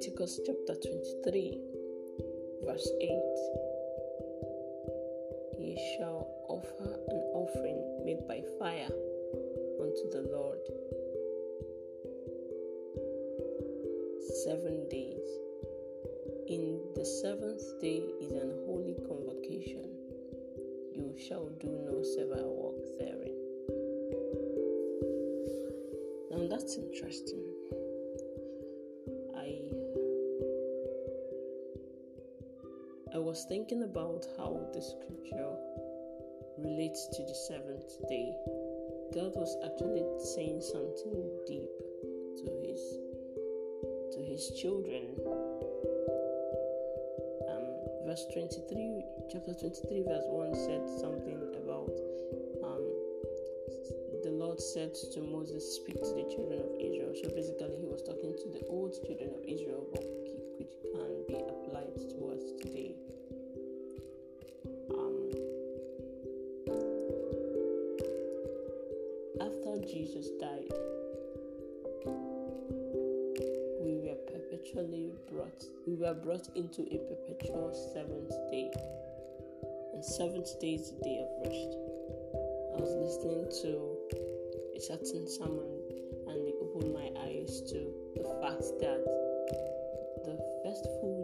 Leviticus chapter 23, verse 8 Ye shall offer an offering made by fire unto the Lord seven days. In the seventh day is an holy convocation. You shall do no servile work therein. Now that's interesting. Was thinking about how the scripture relates to the seventh day. God was actually saying something deep to his to his children. Um, verse 23, chapter 23, verse 1 said something about um, the Lord said to Moses, Speak to the children of Israel. So basically, he was talking to the old children of Israel, brought we were brought into a perpetual seventh day. And seventh day is the day of rest. I was listening to a certain sermon and it opened my eyes to the fact that the first full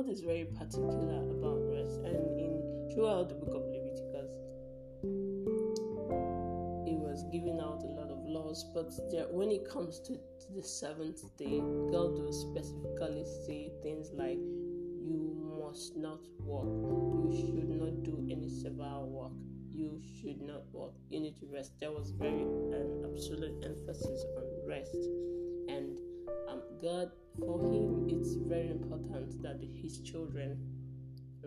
God, is very particular about rest, and in throughout the book of Leviticus, He was giving out a lot of laws, but there, when it comes to, to the seventh day, God will specifically say things like, "You must not work. You should not do any servile work." you should not work. You need to rest. There was very an absolute emphasis on rest, and um, God, for Him, it's very important that His children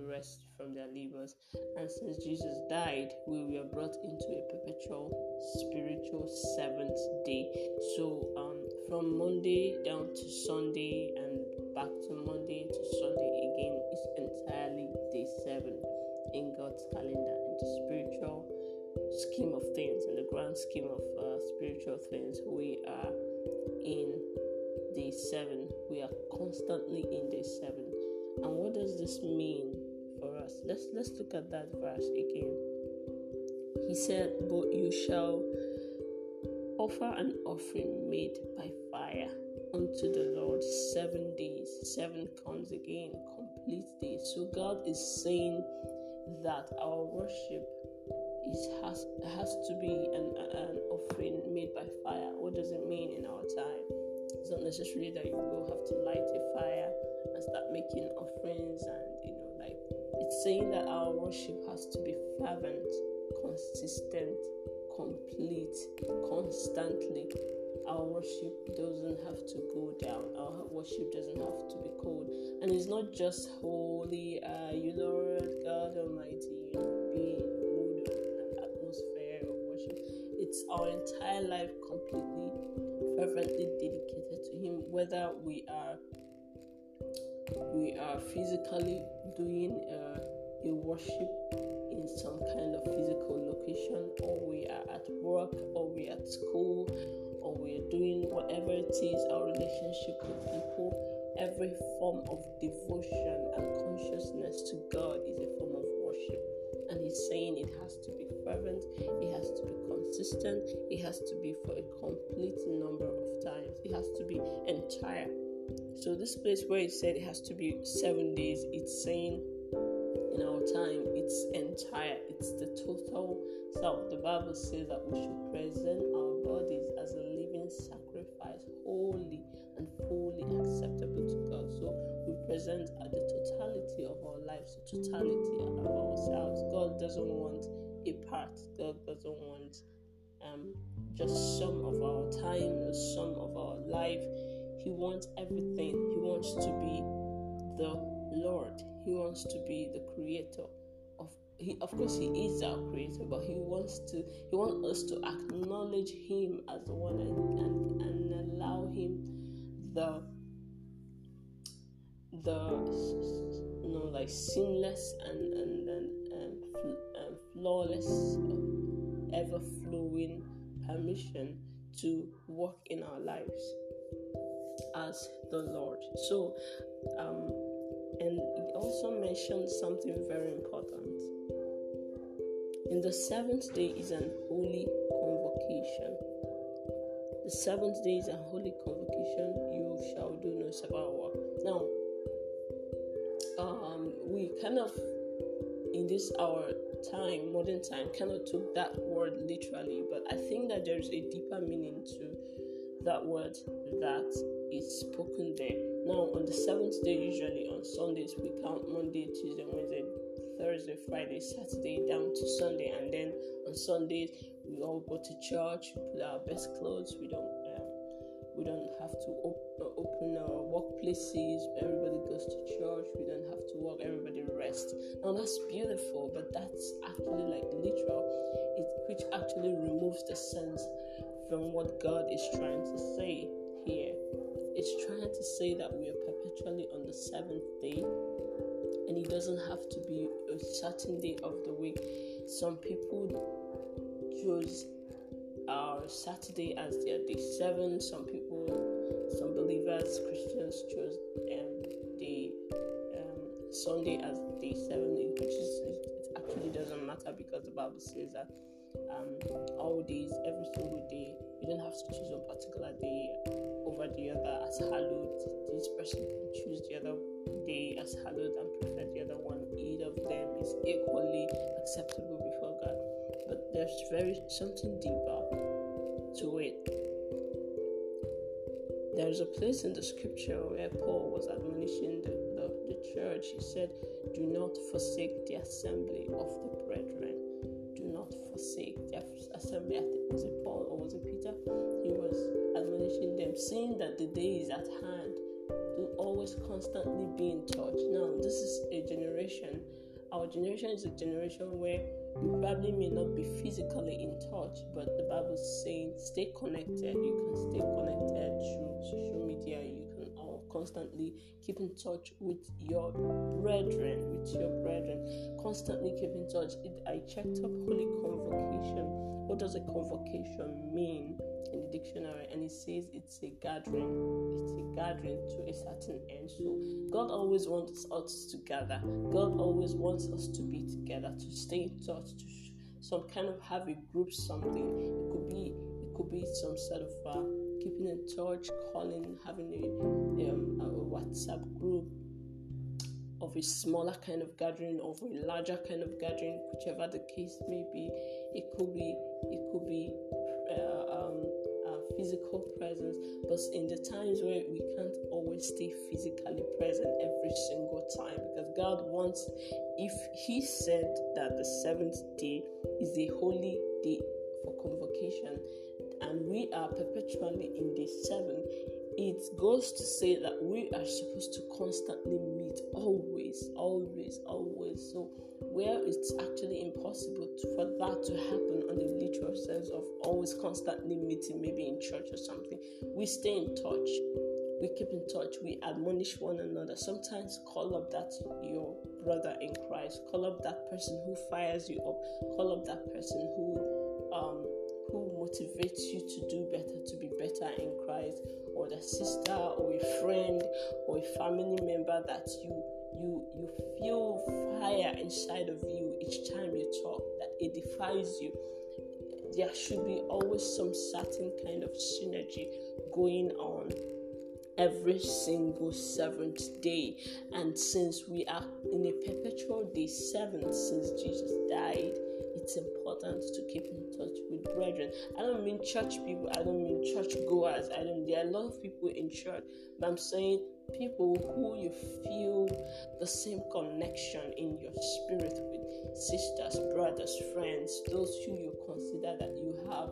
rest from their labors. And since Jesus died, we were brought into a perpetual spiritual seventh day. So, um, from Monday down to Sunday and back to Monday to Sunday again is entirely day seven in God's calendar, in the spiritual scheme of things, in the grand scheme of uh, spiritual things. We are in day seven. We are constantly in day seven. And what does this mean for us? Let's let's look at that verse again. He said, "But you shall offer an offering made by fire." unto the Lord seven days. Seven comes again, complete days. So God is saying that our worship is has has to be an, an offering made by fire. What does it mean in our time? It's not necessarily that you will have to light a fire and start making offerings and you know like it's saying that our worship has to be fervent, consistent, complete, constantly. Our worship doesn't have to go down. Our worship doesn't have to be cold. And it's not just holy, uh, you Lord God Almighty, you know, be Our entire life completely, fervently dedicated to Him, whether we are we are physically doing uh, a worship in some kind of physical location, or we are at work, or we are at school, or we are doing whatever it is, our relationship with people, every form of devotion and consciousness to God is a form of worship. And he's saying it has to be fervent, it has to be consistent, it has to be for a complete number of times, it has to be entire. So, this place where it said it has to be seven days, it's saying in our time it's entire, it's total self. The Bible says that we should present our bodies as a living sacrifice, holy and fully acceptable to God. So we present at the totality of our lives, the totality of ourselves. God doesn't want a part. God doesn't want um, just some of our time, some of our life. He wants everything. He wants to be the Lord. He wants to be the creator he of course he is our creator, but he wants to he wants us to acknowledge him as the one and, and, and allow him the the you know like seamless and and, and, and, and flawless ever flowing permission to work in our lives as the Lord. So, um, and it also mentioned something very important. In the seventh day is an holy convocation. The seventh day is a holy convocation. You shall do no work. Now, um, we kind of in this our time, modern time, kind of took that word literally, but I think that there's a deeper meaning to that word that is spoken there. Now, on the seventh day, usually on Sundays, we count Monday, Tuesday, Wednesday, Thursday, Friday, Saturday down to Sunday, and then on Sundays we all go to church. We put our best clothes. We don't um, we don't have to op- uh, open our workplaces. Everybody goes to church. We don't have to work. Everybody rests. Now that's beautiful, but that's actually like literal. It which actually removes the sense from what God is trying to say here. It's trying to say that we are perpetually on the seventh day, and it doesn't have to be a certain day of the week. Some people choose our Saturday as their day seven. Some people, some believers, Christians choose um, the um, Sunday as day seven, which is it actually doesn't matter because the Bible says that um, all days, every single day, you don't have to choose one particular day over the other as hallowed. This person can choose the other day as hallowed and is equally acceptable before God. But there's very something deeper to it. There's a place in the scripture where Paul was admonishing the, the, the church. He said, Do not forsake the assembly of the brethren. Do not forsake the assembly. I think was it Paul or was it Peter? He was admonishing them, saying that the day is at hand. To always constantly be in touch. Our generation is a generation where we probably may not be physically in touch, but the Bible is saying stay connected. You can stay connected through social media. Constantly keep in touch with your brethren, with your brethren. Constantly keep in touch. It, I checked up holy convocation. What does a convocation mean in the dictionary? And it says it's a gathering. It's a gathering to a certain end. So God always wants us to gather. God always wants us to be together, to stay in touch, to sh- some kind of have a group something. It could be it could be some sort of uh, keeping in touch, calling, having a, um, a WhatsApp group of a smaller kind of gathering, of a larger kind of gathering, whichever the case may be. It could be it could be uh, um, physical presence, but in the times where we can't always stay physically present every single time, because God wants, if He said that the seventh day is a holy day for convocation, and we are perpetually in day seven, it goes to say that we are supposed to constantly meet always, always, always. So, where it's actually impossible for that to happen on the literal sense of always constantly meeting, maybe in church or something, we stay in touch. We keep in touch. We admonish one another. Sometimes call up that your brother in Christ. Call up that person who fires you up. Call up that person who um, motivates you to do better, to be better in Christ, or the sister, or a friend, or a family member that you you you feel fire inside of you each time you talk, that it defies you. There should be always some certain kind of synergy going on every single seventh day. And since we are in a perpetual day seven since Jesus died, it's important to keep in touch with brethren. I don't mean church people, I don't mean church goers. I don't there are a lot of people in church, but I'm saying people who you feel the same connection in your spirit with sisters, brothers, friends, those who you consider that you have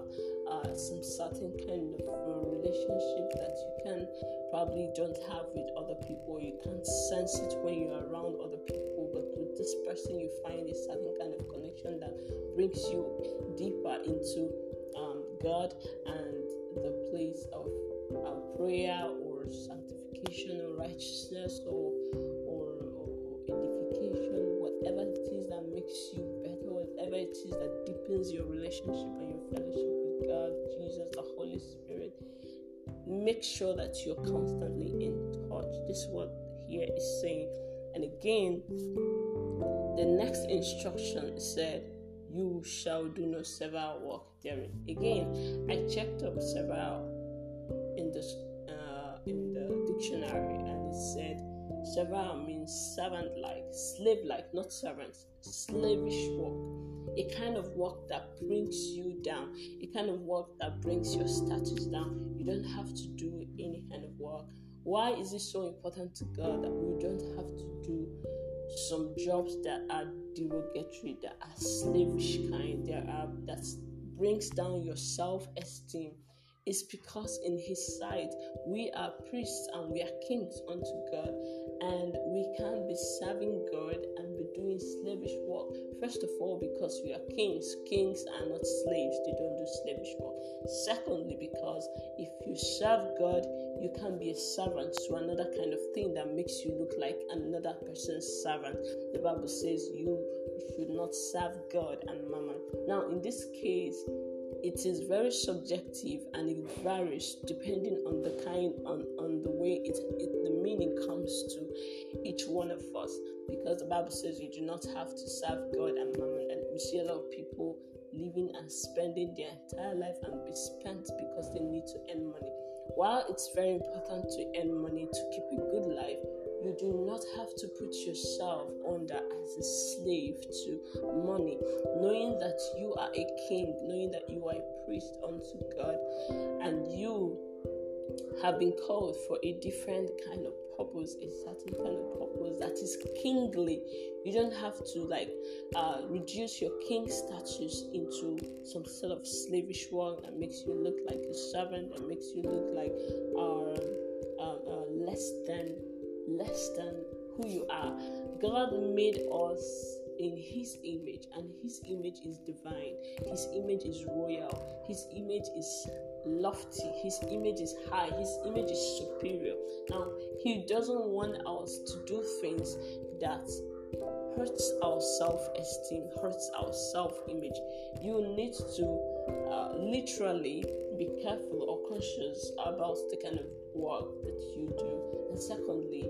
uh, some certain kind of uh, relationship that you can probably don't have with other people. You can't sense it when you're around other people, but with this person, you find a certain kind of connection that brings you deeper into um, God and the place of uh, prayer or sanctification or righteousness or, or, or edification, whatever it is that makes you better, whatever it is that deepens your relationship and your fellowship with God, Jesus, the Holy Spirit. Make sure that you're constantly in touch. This is what here is saying. And again, the next instruction said, You shall do no servile work therein. Again, I checked up servile in the uh, in the dictionary, and it said servile means servant like, slave like, not servant, slavish work. A kind of work that brings you down, a kind of work that brings your status down. You don't have to do any kind of work. Why is it so important to God that we don't have to do some jobs that are derogatory, that are slavish kind, that are that brings down your self-esteem? It's because in His sight we are priests and we are kings unto God, and we can't be serving God and be doing slavish work. First of all, because we are kings. Kings are not slaves, they don't do slavish work. Secondly, because if you serve God, you can be a servant to another kind of thing that makes you look like another person's servant. The Bible says you should not serve God and mammon. Now, in this case, it is very subjective and it varies depending on the kind on, on the way it, it the meaning comes to each one of us. Because the bible says you do not have to serve god and mammon. And we see a lot of people living and spending their entire life and be spent because they need to earn money. While it's very important to earn money to keep a good life you do not have to put yourself under as a slave to money, knowing that you are a king, knowing that you are a priest unto God, and you have been called for a different kind of purpose, a certain kind of purpose that is kingly. You don't have to like uh, reduce your king status into some sort of slavish work that makes you look like a servant, that makes you look like um, uh, uh, less than less than who you are. God made us in his image and his image is divine. His image is royal. His image is lofty. His image is high. His image is superior. Now he doesn't want us to do things that hurts our self-esteem hurts our self-image. You need to uh, literally be careful or conscious about the kind of work that you do. And secondly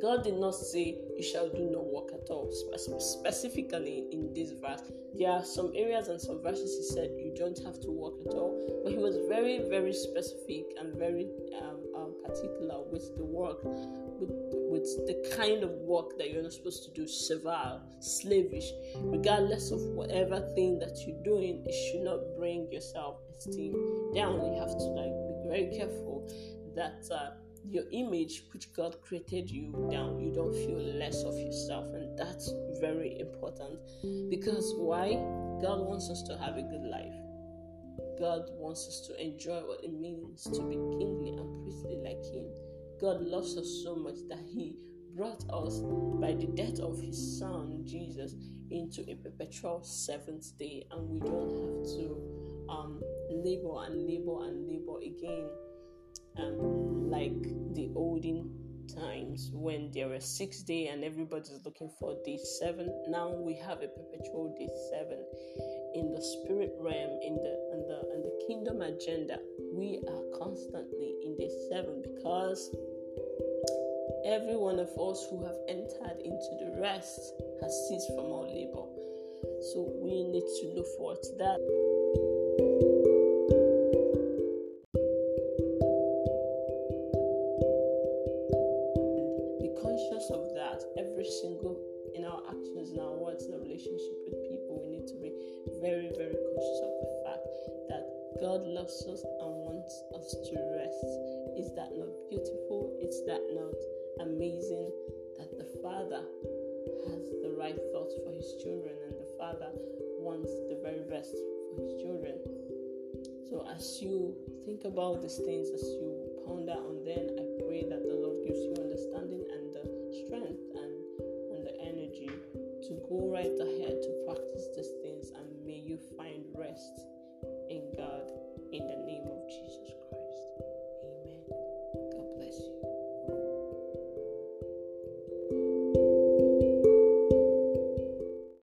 God did not say you shall do no work at all. Specifically in this verse, there are some areas and some verses he said you don't have to work at all, but he was very, very specific and very um, um, particular with the work, with with the kind of work that you're not supposed to do, servile, slavish, regardless of whatever thing that you're doing. It should not bring your self-esteem down. You have to like be very careful that. Uh, your image which God created you down. You don't feel less of yourself, and that's very important because why? God wants us to have a good life. God wants us to enjoy what it means to be kingly and priestly like Him. God loves us so much that He brought us by the death of His Son Jesus into a perpetual seventh day, and we don't have to um, labor and labor and labor again um, like the olden times when there were six day and everybody's looking for day seven. Now we have a perpetual day seven. In the spirit realm, in the in the the kingdom agenda, we are constantly in day seven because every one of us who have entered into the rest has ceased from our labor. So we need to look forward to that. wants the very best for his children. So as you think about these things, as you ponder on them, I pray that the Lord gives you understanding and the strength and, and the energy to go right ahead to practice these things and may you find rest in God in the name of Jesus.